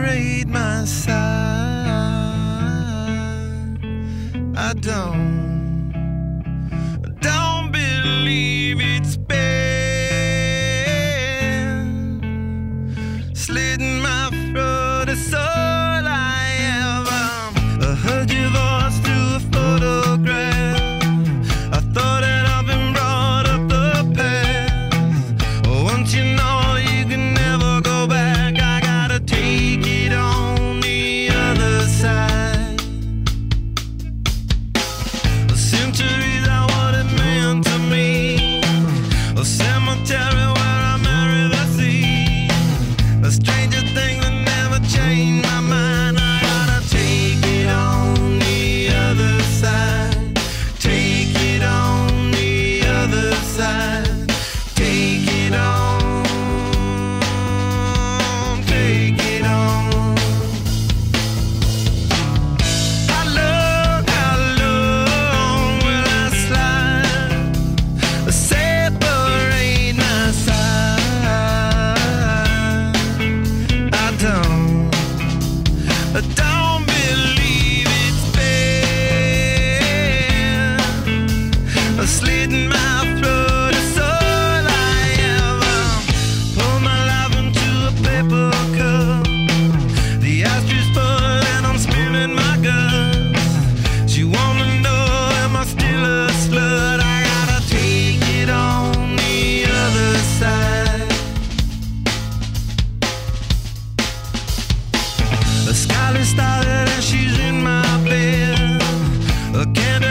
read my sign. I don't. The skyline started and she's in my bed. A candle